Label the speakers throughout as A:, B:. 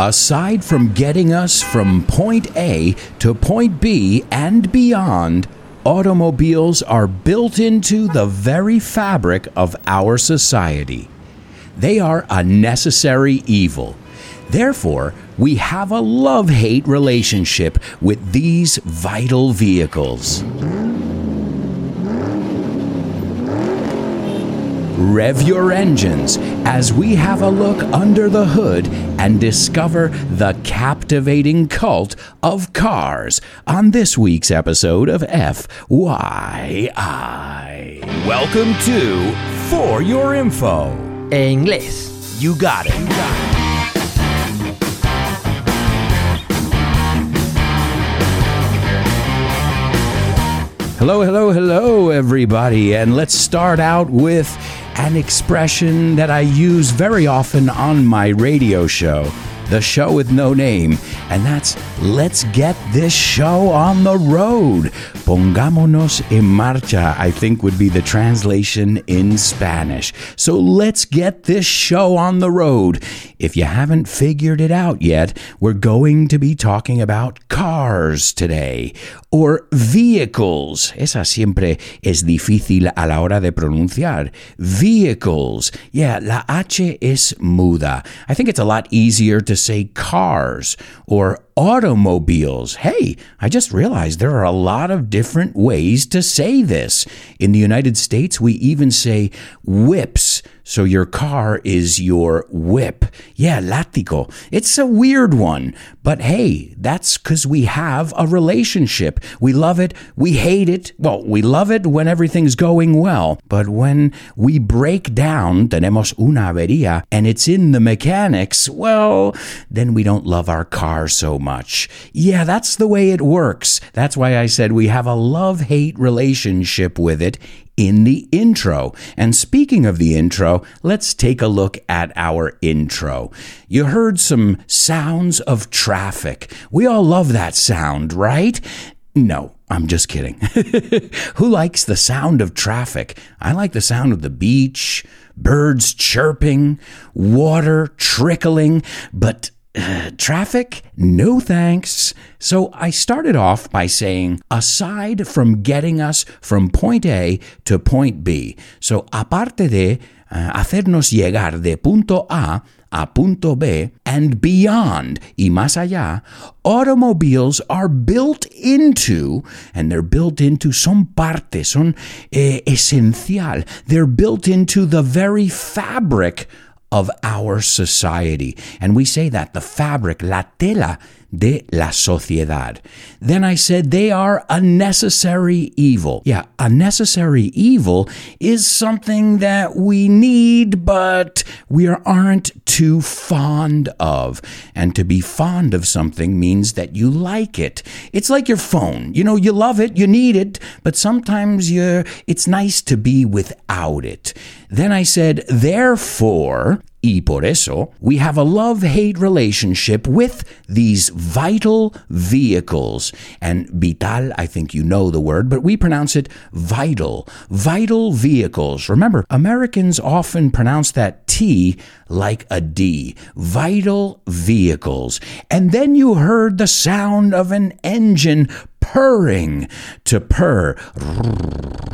A: Aside from getting us from point A to point B and beyond, automobiles are built into the very fabric of our society. They are a necessary evil. Therefore, we have a love hate relationship with these vital vehicles. Rev your engines as we have a look under the hood and discover the captivating cult of cars on this week's episode of FYI. Welcome to For Your Info.
B: En inglés.
A: You got it. Hello, hello, hello, everybody. And let's start out with an expression that I use very often on my radio show, the show with no name, and that's let's get this show on the road. Pongámonos en marcha, I think would be the translation in Spanish. So let's get this show on the road. If you haven't figured it out yet, we're going to be talking about cars today or vehicles. Esa siempre es difícil a la hora de pronunciar. Vehicles. Yeah, la H es muda. I think it's a lot easier to say cars or automobiles. Hey, I just realized there are a lot of different ways to say this. In the United States, we even say whips. So your car is your whip. Yeah, látigo. It's a weird one, but hey, that's because we have a relationship. We love it, we hate it. Well, we love it when everything's going well, but when we break down, tenemos una avería, and it's in the mechanics, well, then we don't love our car so much. Yeah, that's the way it works. That's why I said we have a love hate relationship with it in the intro. And speaking of the intro, let's take a look at our intro. You heard some sounds of traffic. We all love that sound, right? No, I'm just kidding. Who likes the sound of traffic? I like the sound of the beach, birds chirping, water trickling, but traffic? No thanks. So I started off by saying, aside from getting us from point A to point B, so aparte de uh, hacernos llegar de punto A a punto B and beyond y más allá, automobiles are built into, and they're built into, son parte, son eh, esencial. They're built into the very fabric of our society. And we say that the fabric, la tela de la sociedad. Then I said they are a necessary evil. Yeah, a necessary evil is something that we need, but we aren't too fond of. And to be fond of something means that you like it. It's like your phone. You know, you love it, you need it, but sometimes you're. it's nice to be without it. Then I said, therefore, y por eso, we have a love hate relationship with these vital vehicles. And vital, I think you know the word, but we pronounce it vital. Vital vehicles. Remember, Americans often pronounce that T like a D. Vital vehicles. And then you heard the sound of an engine purring to purr,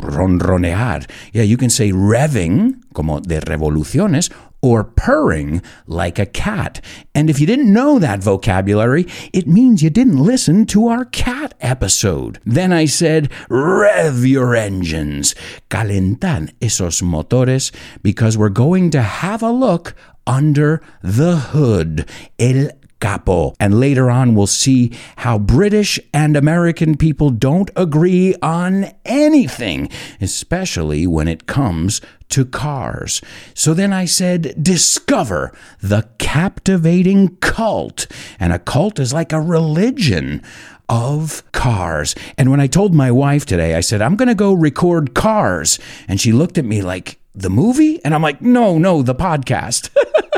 A: ronronear. Yeah, you can say revving, como de revoluciones, or purring like a cat. And if you didn't know that vocabulary, it means you didn't listen to our cat episode. Then I said, rev your engines, calentan esos motores, because we're going to have a look under the hood, el capo. And later on, we'll see how British and American people don't agree on anything, especially when it comes to cars. So then I said, discover the captivating cult. And a cult is like a religion of cars. And when I told my wife today, I said, I'm going to go record cars. And she looked at me like, the movie? And I'm like, no, no, the podcast.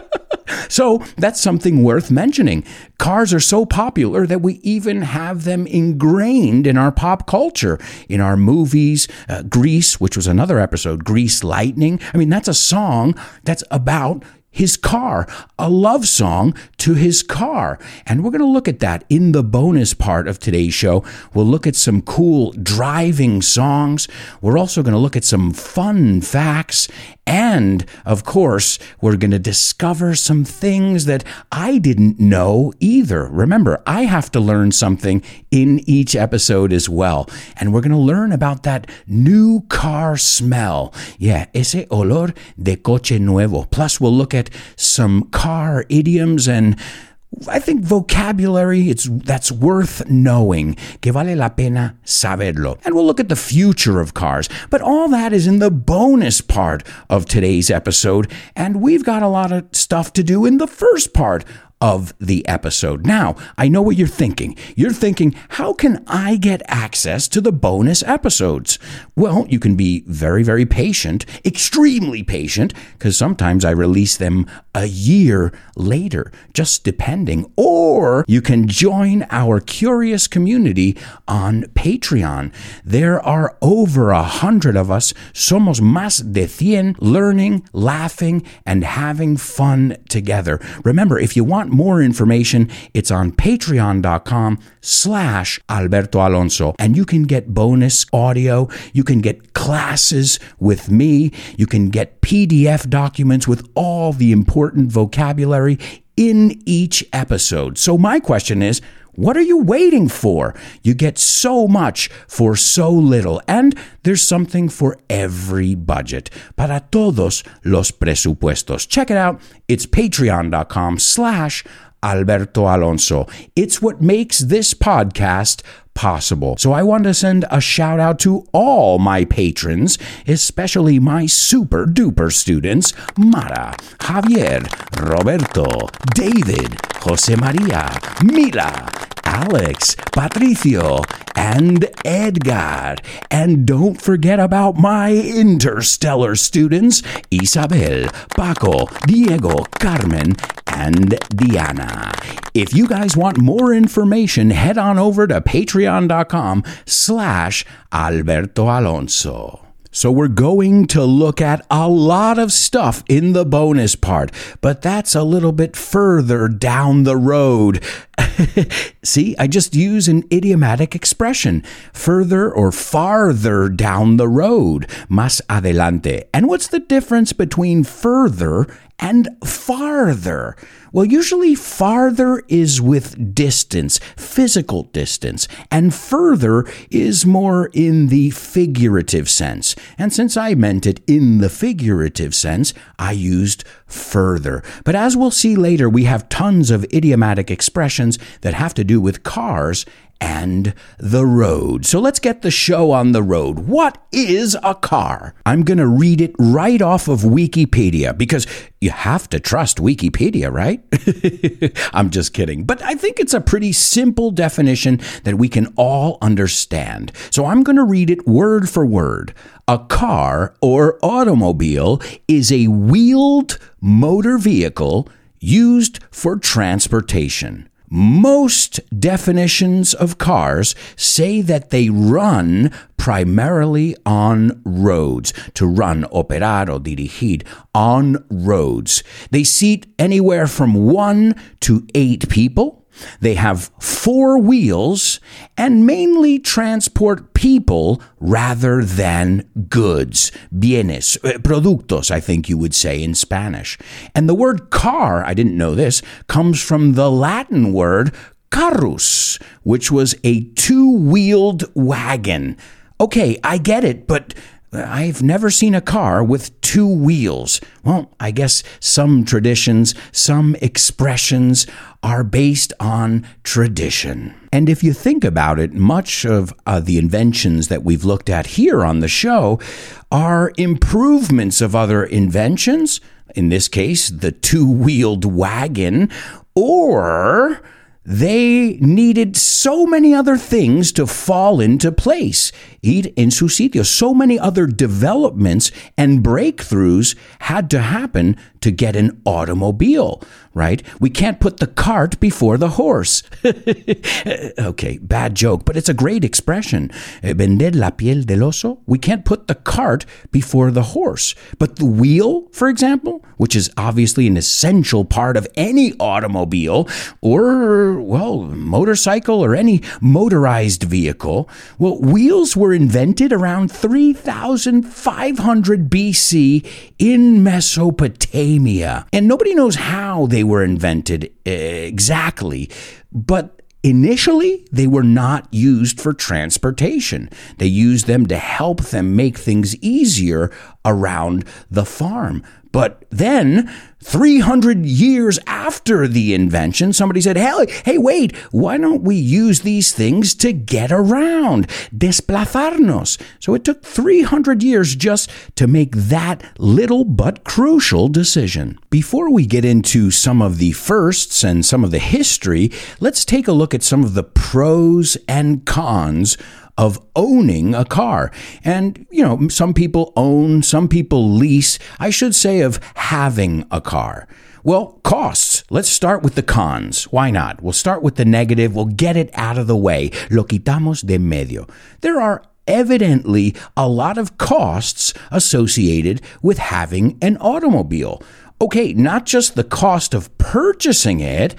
A: So that's something worth mentioning. Cars are so popular that we even have them ingrained in our pop culture, in our movies. Uh, Grease, which was another episode, Grease Lightning. I mean, that's a song that's about his car, a love song to his car. And we're going to look at that in the bonus part of today's show. We'll look at some cool driving songs. We're also going to look at some fun facts. And of course, we're going to discover some things that I didn't know either. Remember, I have to learn something in each episode as well. And we're going to learn about that new car smell. Yeah, ese olor de coche nuevo. Plus, we'll look at some car idioms and I think vocabulary it's that's worth knowing. Que vale la pena saberlo. And we'll look at the future of cars. But all that is in the bonus part of today's episode, and we've got a lot of stuff to do in the first part of the episode. Now, I know what you're thinking. You're thinking, how can I get access to the bonus episodes? Well, you can be very, very patient, extremely patient, because sometimes I release them a year later, just depending. Or you can join our curious community on Patreon. There are over a hundred of us, somos más de cien, learning, laughing, and having fun together. Remember, if you want want more information, it's on patreon.com slash Alberto Alonso. And you can get bonus audio, you can get classes with me, you can get PDF documents with all the important vocabulary in each episode. So my question is, what are you waiting for? You get so much for so little, and there's something for every budget. Para todos los presupuestos. Check it out. It's patreon.com slash Alberto Alonso. It's what makes this podcast possible. So I want to send a shout out to all my patrons, especially my super duper students Mara, Javier, Roberto, David, Jose Maria, Mila, Alex, Patricio, and Edgar. And don't forget about my interstellar students Isabel, Paco, Diego, Carmen, and Diana. If you guys want more information, head on over to patreon.com slash Alberto Alonso. So we're going to look at a lot of stuff in the bonus part, but that's a little bit further down the road. See, I just use an idiomatic expression, further or farther down the road, más adelante. And what's the difference between further and farther? Well, usually farther is with distance, physical distance, and further is more in the figurative sense. And since I meant it in the figurative sense, I used further. But as we'll see later, we have tons of idiomatic expressions that have to do with cars and the road. So let's get the show on the road. What is a car? I'm going to read it right off of Wikipedia because you have to trust Wikipedia, right? I'm just kidding. But I think it's a pretty simple definition that we can all understand. So I'm going to read it word for word. A car or automobile is a wheeled motor vehicle used for transportation. Most definitions of cars say that they run primarily on roads, to run, operar o dirigir, on roads. They seat anywhere from one to eight people. They have four wheels and mainly transport people rather than goods, bienes, eh, productos, I think you would say in Spanish. And the word car, I didn't know this, comes from the Latin word carrus, which was a two wheeled wagon. Okay, I get it, but I've never seen a car with two wheels. Well, I guess some traditions, some expressions are based on tradition. And if you think about it, much of uh, the inventions that we've looked at here on the show are improvements of other inventions, in this case, the two wheeled wagon, or they needed so many other things to fall into place. Ir en su sitio. So many other developments and breakthroughs had to happen to get an automobile, right? We can't put the cart before the horse. okay, bad joke, but it's a great expression. Eh, vender la piel del oso. We can't put the cart before the horse. But the wheel, for example, which is obviously an essential part of any automobile or, well, motorcycle or any motorized vehicle, well, wheels were invented around 3500 BC in Mesopotamia. And nobody knows how they were invented eh, exactly, but Initially, they were not used for transportation. They used them to help them make things easier around the farm. But then, 300 years after the invention, somebody said, hey, hey, wait, why don't we use these things to get around? Desplazarnos. So it took 300 years just to make that little but crucial decision. Before we get into some of the firsts and some of the history, let's take a look at some of the pros and cons of owning a car. And, you know, some people own, some people lease. I should say of having a car. Well, costs. Let's start with the cons. Why not? We'll start with the negative. We'll get it out of the way. Lo quitamos de medio. There are evidently a lot of costs associated with having an automobile. Okay, not just the cost of purchasing it,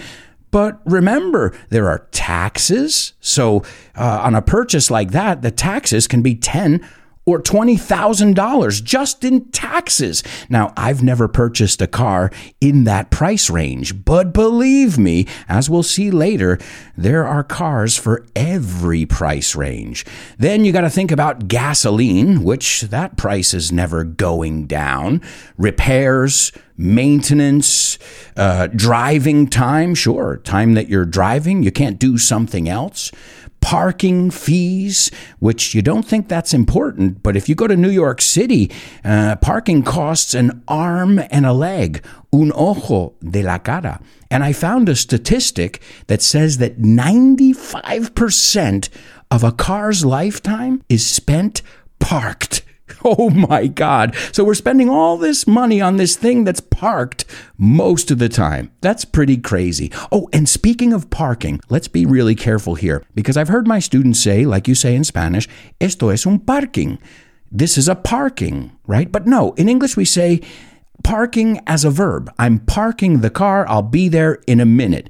A: but remember, there are taxes. So uh, on a purchase like that, the taxes can be 10 or $20,000 just in taxes. Now, I've never purchased a car in that price range, but believe me, as we'll see later, there are cars for every price range. Then you got to think about gasoline, which that price is never going down, repairs, maintenance, uh, driving time, sure, time that you're driving, you can't do something else parking fees, which you don't think that's important, but if you go to New York City, uh, parking costs an arm and a leg, un ojo de la cara. And I found a statistic that says that 95% of a car's lifetime is spent parked. Oh my God. So we're spending all this money on this thing that's parked most of the time. That's pretty crazy. Oh, and speaking of parking, let's be really careful here because I've heard my students say, like you say in Spanish, esto es un parking. This is a parking, right? But no, in English we say parking as a verb. I'm parking the car, I'll be there in a minute.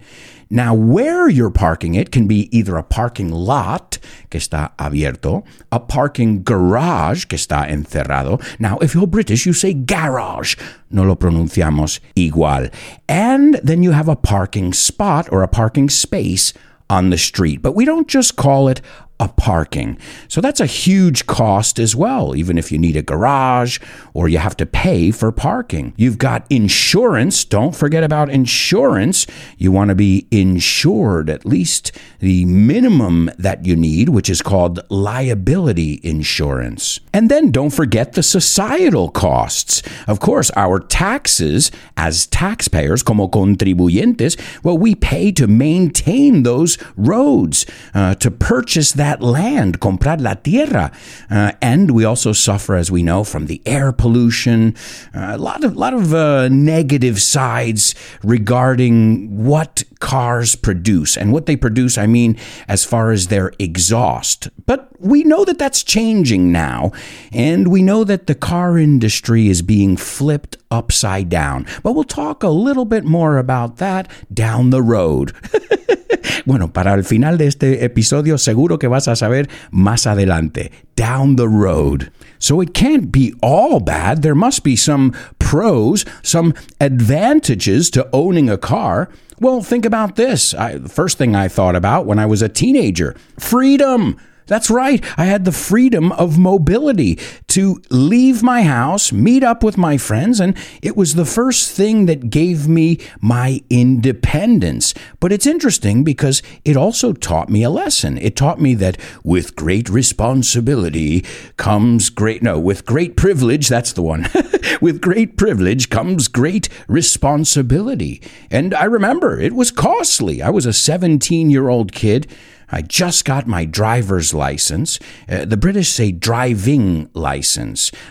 A: Now, where you're parking it can be either a parking lot, que está abierto, a parking garage, que está encerrado. Now, if you're British, you say garage. No lo pronunciamos igual. And then you have a parking spot or a parking space on the street. But we don't just call it a parking. So that's a huge cost as well, even if you need a garage or you have to pay for parking. You've got insurance. Don't forget about insurance. You want to be insured, at least the minimum that you need, which is called liability insurance. And then don't forget the societal costs. Of course, our taxes as taxpayers, como contribuyentes, well, we pay to maintain those roads, uh, to purchase that that land, comprar la tierra. Uh, and we also suffer, as we know, from the air pollution, uh, a lot of, lot of uh, negative sides regarding what cars produce. And what they produce, I mean, as far as their exhaust. But we know that that's changing now. And we know that the car industry is being flipped upside down. But we'll talk a little bit more about that down the road. Bueno, para el final de este episodio seguro que vas a saber más adelante, down the road. So it can't be all bad. There must be some pros, some advantages to owning a car. Well, think about this. I, the first thing I thought about when I was a teenager freedom. That's right. I had the freedom of mobility to leave my house, meet up with my friends, and it was the first thing that gave me my independence. But it's interesting because it also taught me a lesson. It taught me that with great responsibility comes great, no, with great privilege, that's the one. with great privilege comes great responsibility. And I remember it was costly. I was a 17 year old kid I just got my driver's license. Uh, the British say driving license.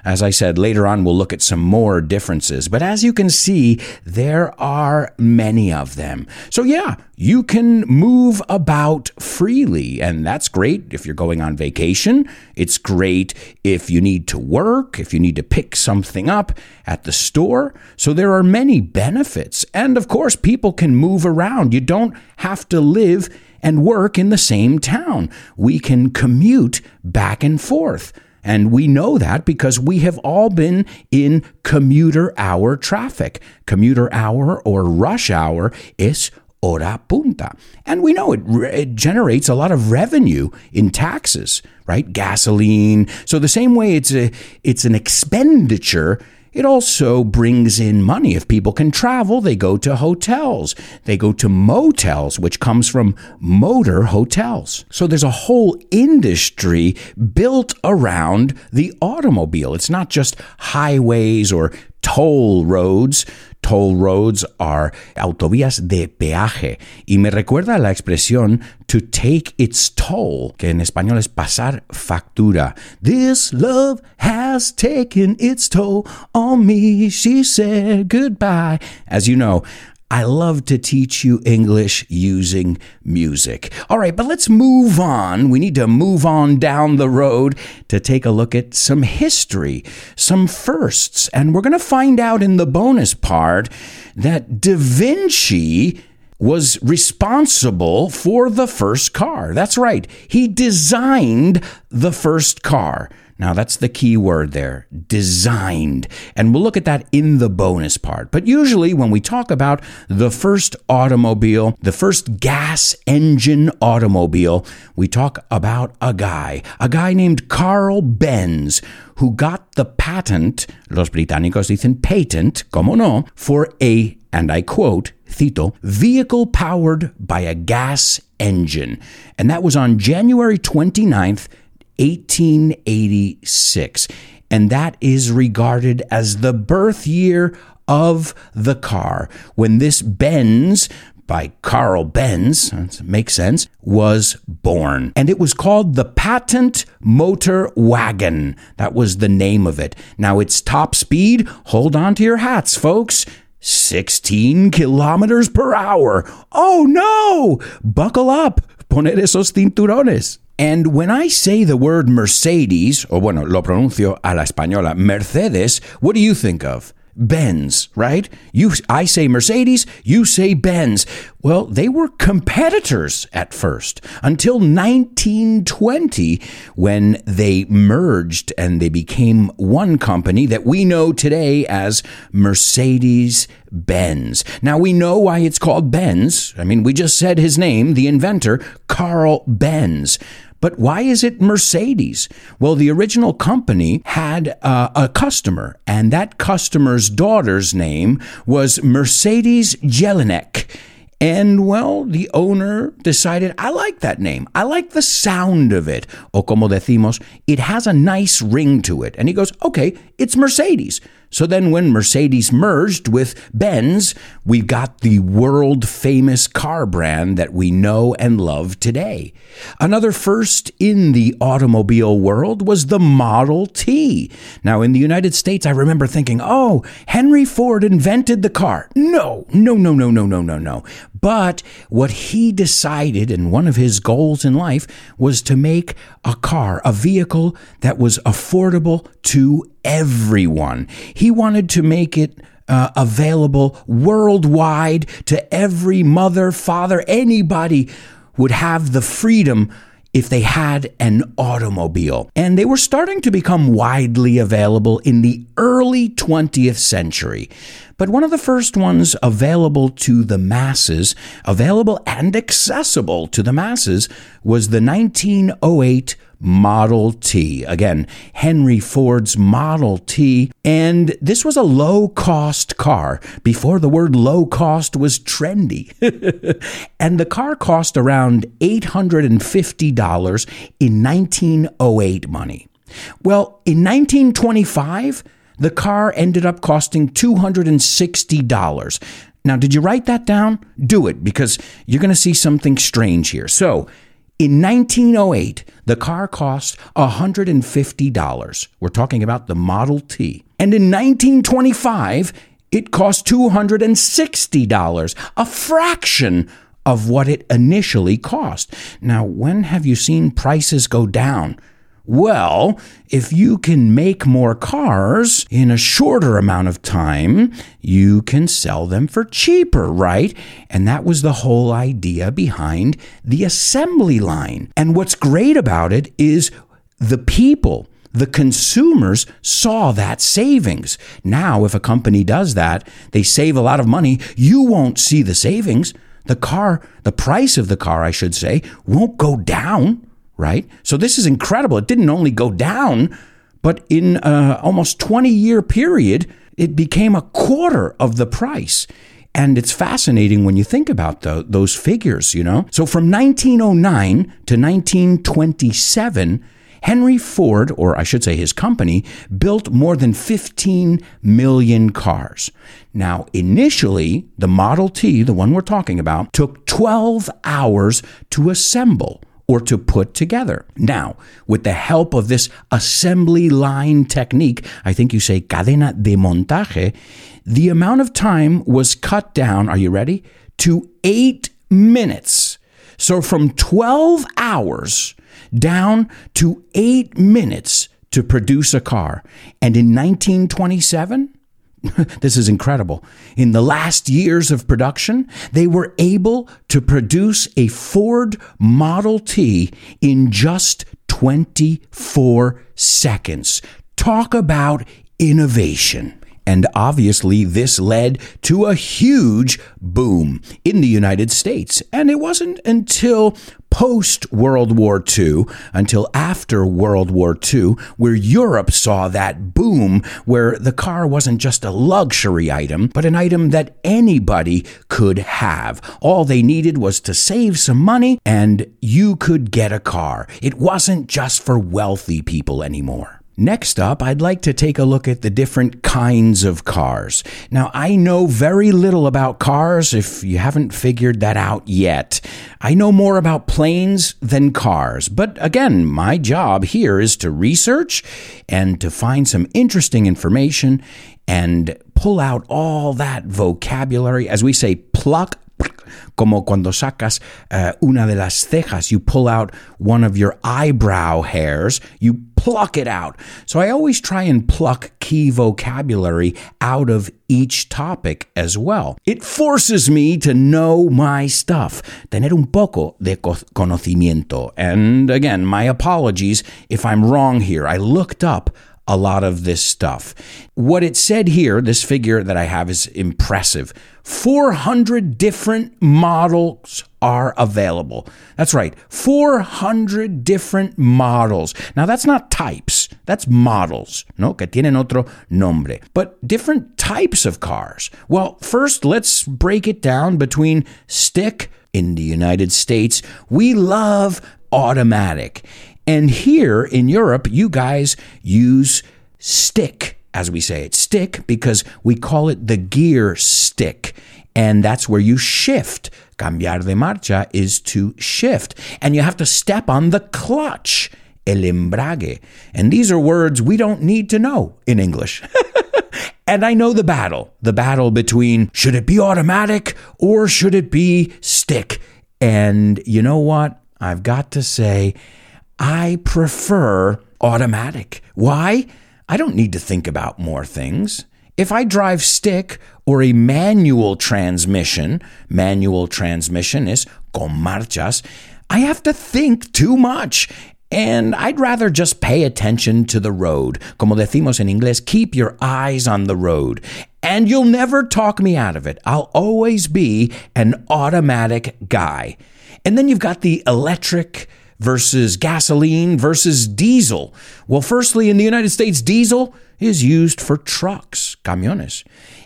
A: As I said, later on we'll look at some more differences. But as you can see, there are many of them. So, yeah, you can move about freely, and that's great if you're going on vacation. It's great if you need to work, if you need to pick something up at the store. So, there are many benefits. And of course, people can move around. You don't have to live and work in the same town. We can commute back and forth. And we know that because we have all been in commuter hour traffic. Commuter hour or rush hour is hora punta. And we know it, it generates a lot of revenue in taxes, right? Gasoline. So the same way it's a it's an expenditure it also brings in money. If people can travel, they go to hotels. They go to motels, which comes from motor hotels. So there's a whole industry built around the automobile. It's not just highways or toll roads. Toll roads are autovías de peaje. Y me recuerda la expresión to take its toll, que en español es pasar factura. This love has taken its toll on me. She said goodbye. As you know, I love to teach you English using music. All right, but let's move on. We need to move on down the road to take a look at some history, some firsts. And we're going to find out in the bonus part that Da Vinci was responsible for the first car. That's right. He designed the first car. Now, that's the key word there designed. And we'll look at that in the bonus part. But usually, when we talk about the first automobile, the first gas engine automobile, we talk about a guy, a guy named Carl Benz, who got the patent, los británicos dicen patent, como no, for a, and I quote, cito, vehicle powered by a gas engine. And that was on January 29th, 1886. And that is regarded as the birth year of the car. When this Benz, by Carl Benz, makes sense, was born. And it was called the Patent Motor Wagon. That was the name of it. Now, its top speed, hold on to your hats, folks. 16 kilometers per hour. Oh no! Buckle up. Poner esos cinturones. And when I say the word Mercedes, o bueno, lo pronuncio a la española, Mercedes, what do you think of? Benz, right? You, I say Mercedes, you say Benz. Well, they were competitors at first until 1920 when they merged and they became one company that we know today as Mercedes Benz. Now we know why it's called Benz. I mean, we just said his name, the inventor, Carl Benz. But why is it Mercedes? Well, the original company had uh, a customer, and that customer's daughter's name was Mercedes Jelinek. And well, the owner decided, I like that name. I like the sound of it. O como decimos, it has a nice ring to it. And he goes, okay, it's Mercedes. So then, when Mercedes merged with Benz, we got the world famous car brand that we know and love today. Another first in the automobile world was the Model T. Now, in the United States, I remember thinking, oh, Henry Ford invented the car. No, no, no, no, no, no, no, no. But what he decided, and one of his goals in life, was to make a car, a vehicle that was affordable to everyone. He wanted to make it uh, available worldwide to every mother, father, anybody would have the freedom if they had an automobile. And they were starting to become widely available in the early 20th century. But one of the first ones available to the masses, available and accessible to the masses, was the 1908 Model T. Again, Henry Ford's Model T. And this was a low cost car before the word low cost was trendy. and the car cost around $850 in 1908 money. Well, in 1925, the car ended up costing $260. Now, did you write that down? Do it because you're going to see something strange here. So, in 1908, the car cost $150. We're talking about the Model T. And in 1925, it cost $260, a fraction of what it initially cost. Now, when have you seen prices go down? Well, if you can make more cars in a shorter amount of time, you can sell them for cheaper, right? And that was the whole idea behind the assembly line. And what's great about it is the people the consumers saw that savings. Now, if a company does that, they save a lot of money. You won't see the savings. The car, the price of the car, I should say, won't go down right? So this is incredible. It didn't only go down, but in uh, almost 20 year period, it became a quarter of the price. And it's fascinating when you think about the, those figures, you know? So from 1909 to 1927, Henry Ford, or I should say his company, built more than 15 million cars. Now, initially, the Model T, the one we're talking about, took 12 hours to assemble or to put together. Now, with the help of this assembly line technique, I think you say cadena de montaje, the amount of time was cut down, are you ready? To eight minutes. So from 12 hours down to eight minutes to produce a car. And in 1927, this is incredible. In the last years of production, they were able to produce a Ford Model T in just 24 seconds. Talk about innovation. And obviously, this led to a huge boom in the United States. And it wasn't until post World War II, until after World War II, where Europe saw that boom, where the car wasn't just a luxury item, but an item that anybody could have. All they needed was to save some money, and you could get a car. It wasn't just for wealthy people anymore. Next up, I'd like to take a look at the different kinds of cars. Now, I know very little about cars if you haven't figured that out yet. I know more about planes than cars, but again, my job here is to research and to find some interesting information and pull out all that vocabulary, as we say, pluck como cuando sacas uh, una de las cejas, you pull out one of your eyebrow hairs, you pluck it out. So I always try and pluck key vocabulary out of each topic as well. It forces me to know my stuff, tener un poco de conocimiento. And again, my apologies if I'm wrong here. I looked up a lot of this stuff. What it said here, this figure that I have is impressive. 400 different models are available. That's right, 400 different models. Now, that's not types, that's models, no? Que tienen otro nombre. But different types of cars. Well, first, let's break it down between stick in the United States. We love automatic. And here in Europe, you guys use stick, as we say it, stick, because we call it the gear stick. And that's where you shift. Cambiar de marcha is to shift. And you have to step on the clutch, el embrague. And these are words we don't need to know in English. and I know the battle the battle between should it be automatic or should it be stick? And you know what? I've got to say, I prefer automatic. Why? I don't need to think about more things. If I drive stick or a manual transmission, manual transmission is con marchas, I have to think too much. And I'd rather just pay attention to the road. Como decimos en inglés, keep your eyes on the road. And you'll never talk me out of it. I'll always be an automatic guy. And then you've got the electric versus gasoline versus diesel. Well, firstly, in the United States, diesel is used for trucks, camiones.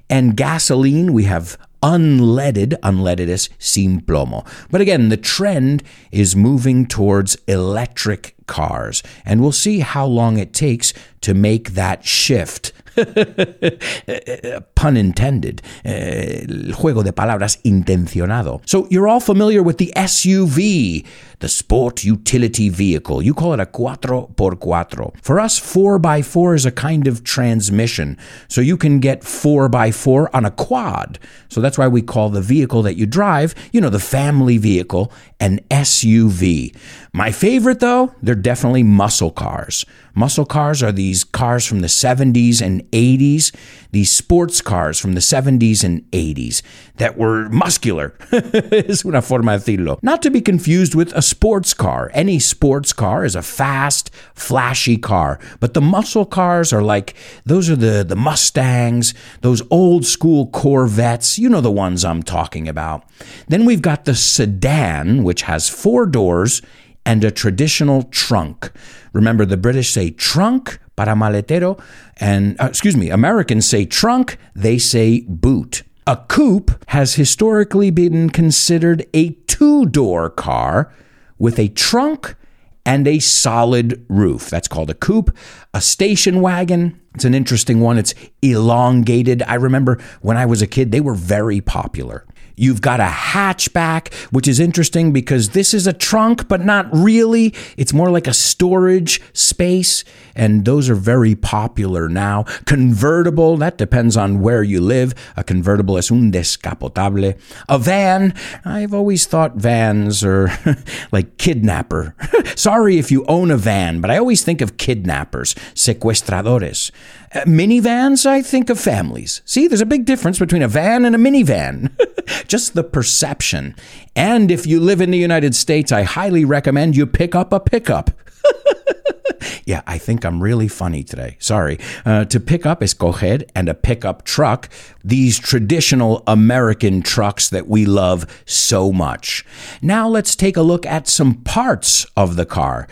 A: And gasoline, we have unleaded, unleaded is sin plomo. But again, the trend is moving towards electric cars, and we'll see how long it takes to make that shift. Pun intended. El juego de palabras intencionado. So you're all familiar with the SUV, the sport utility vehicle. You call it a cuatro por cuatro. For us, 4x4 is a kind of transmission. So you can get 4x4 on a quad. So that's why we call the vehicle that you drive, you know, the family vehicle, an SUV. My favorite, though, they're definitely muscle cars. Muscle cars are these cars from the 70s and 80s, these sports cars from the 70s and 80s that were muscular. es una forma de decirlo. Not to be confused with a sports car. Any sports car is a fast, flashy car, but the muscle cars are like those are the, the Mustangs, those old school Corvettes. You know the ones I'm talking about. Then we've got the sedan, which has four doors and a traditional trunk. Remember, the British say trunk para maletero, and uh, excuse me, Americans say trunk, they say boot. A coupe has historically been considered a two door car with a trunk and a solid roof. That's called a coupe. A station wagon, it's an interesting one. It's elongated. I remember when I was a kid, they were very popular. You've got a hatchback, which is interesting because this is a trunk, but not really. It's more like a storage space, and those are very popular now. Convertible, that depends on where you live. A convertible is un descapotable. A van, I've always thought vans are like kidnapper. Sorry if you own a van, but I always think of kidnappers, secuestradores. Uh, minivans, I think of families. See, there's a big difference between a van and a minivan. Just the perception. And if you live in the United States, I highly recommend you pick up a pickup. yeah, I think I'm really funny today. Sorry. Uh, to pick up escoger and a pickup truck, these traditional American trucks that we love so much. Now let's take a look at some parts of the car.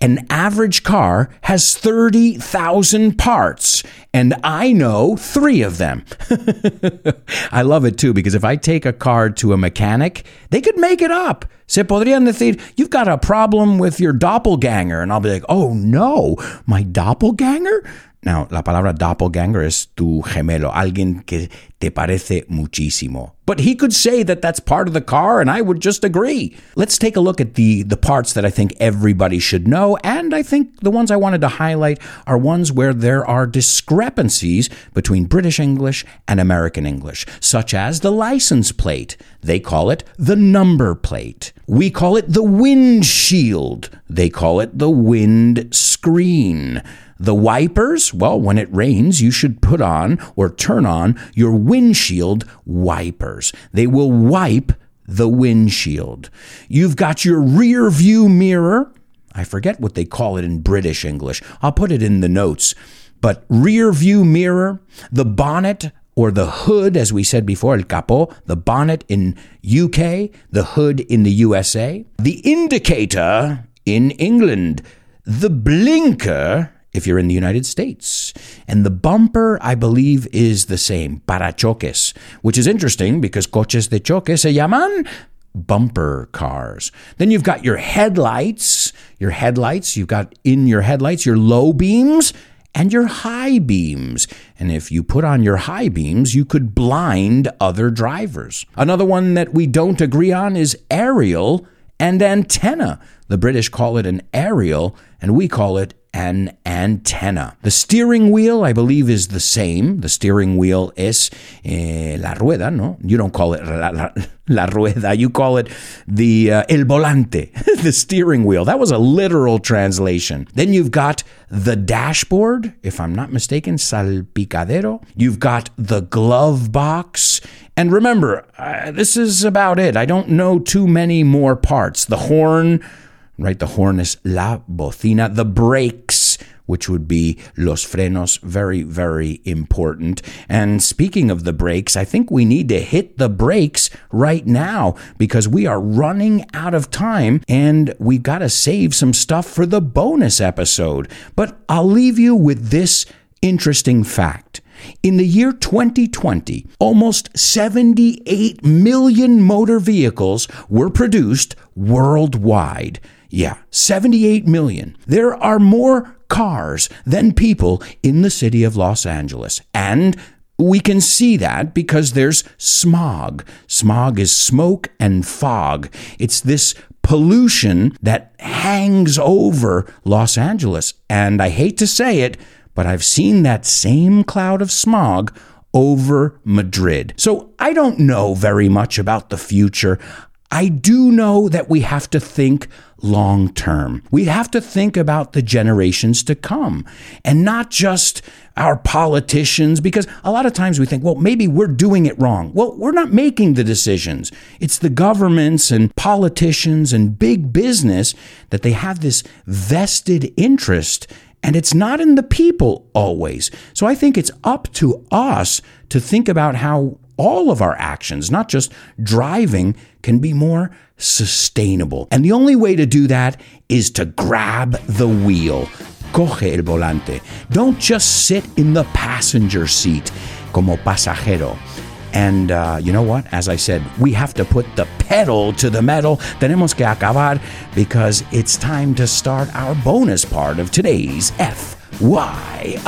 A: An average car has 30,000 parts, and I know three of them. I love it too because if I take a car to a mechanic, they could make it up. Se podrían decir, you've got a problem with your doppelganger. And I'll be like, oh no, my doppelganger? Now, la palabra doppelganger es tu gemelo, alguien que te parece muchísimo. But he could say that that's part of the car, and I would just agree. Let's take a look at the, the parts that I think everybody should know, and I think the ones I wanted to highlight are ones where there are discrepancies between British English and American English, such as the license plate. They call it the number plate. We call it the windshield. They call it the wind screen. The wipers, well, when it rains, you should put on or turn on your windshield wipers. They will wipe the windshield. You've got your rear view mirror. I forget what they call it in British English. I'll put it in the notes. But rear view mirror, the bonnet or the hood, as we said before, el capó, the bonnet in UK, the hood in the USA, the indicator in England, the blinker if you're in the United States. And the bumper, I believe, is the same, parachoques, which is interesting because coches de choque se llaman bumper cars. Then you've got your headlights, your headlights, you've got in your headlights your low beams and your high beams. And if you put on your high beams, you could blind other drivers. Another one that we don't agree on is aerial and antenna. The British call it an aerial, and we call it an antenna. The steering wheel, I believe, is the same. The steering wheel is eh, la rueda, no? You don't call it la, la, la rueda, you call it the uh, el volante, the steering wheel. That was a literal translation. Then you've got the dashboard, if I'm not mistaken, salpicadero. You've got the glove box. And remember, uh, this is about it. I don't know too many more parts. The horn, right? The horn is la bocina. The brakes, which would be los frenos, very, very important. And speaking of the brakes, I think we need to hit the brakes right now because we are running out of time and we've got to save some stuff for the bonus episode. But I'll leave you with this interesting fact. In the year 2020, almost 78 million motor vehicles were produced worldwide. Yeah, 78 million. There are more cars than people in the city of Los Angeles. And we can see that because there's smog. Smog is smoke and fog. It's this pollution that hangs over Los Angeles. And I hate to say it, but I've seen that same cloud of smog over Madrid. So I don't know very much about the future. I do know that we have to think long term. We have to think about the generations to come and not just our politicians, because a lot of times we think, well, maybe we're doing it wrong. Well, we're not making the decisions. It's the governments and politicians and big business that they have this vested interest and it's not in the people always. So I think it's up to us to think about how all of our actions, not just driving, can be more sustainable. And the only way to do that is to grab the wheel. Coge el volante. Don't just sit in the passenger seat como pasajero. And uh, you know what? As I said, we have to put the pedal to the metal. Tenemos que acabar because it's time to start our bonus part of today's FYI.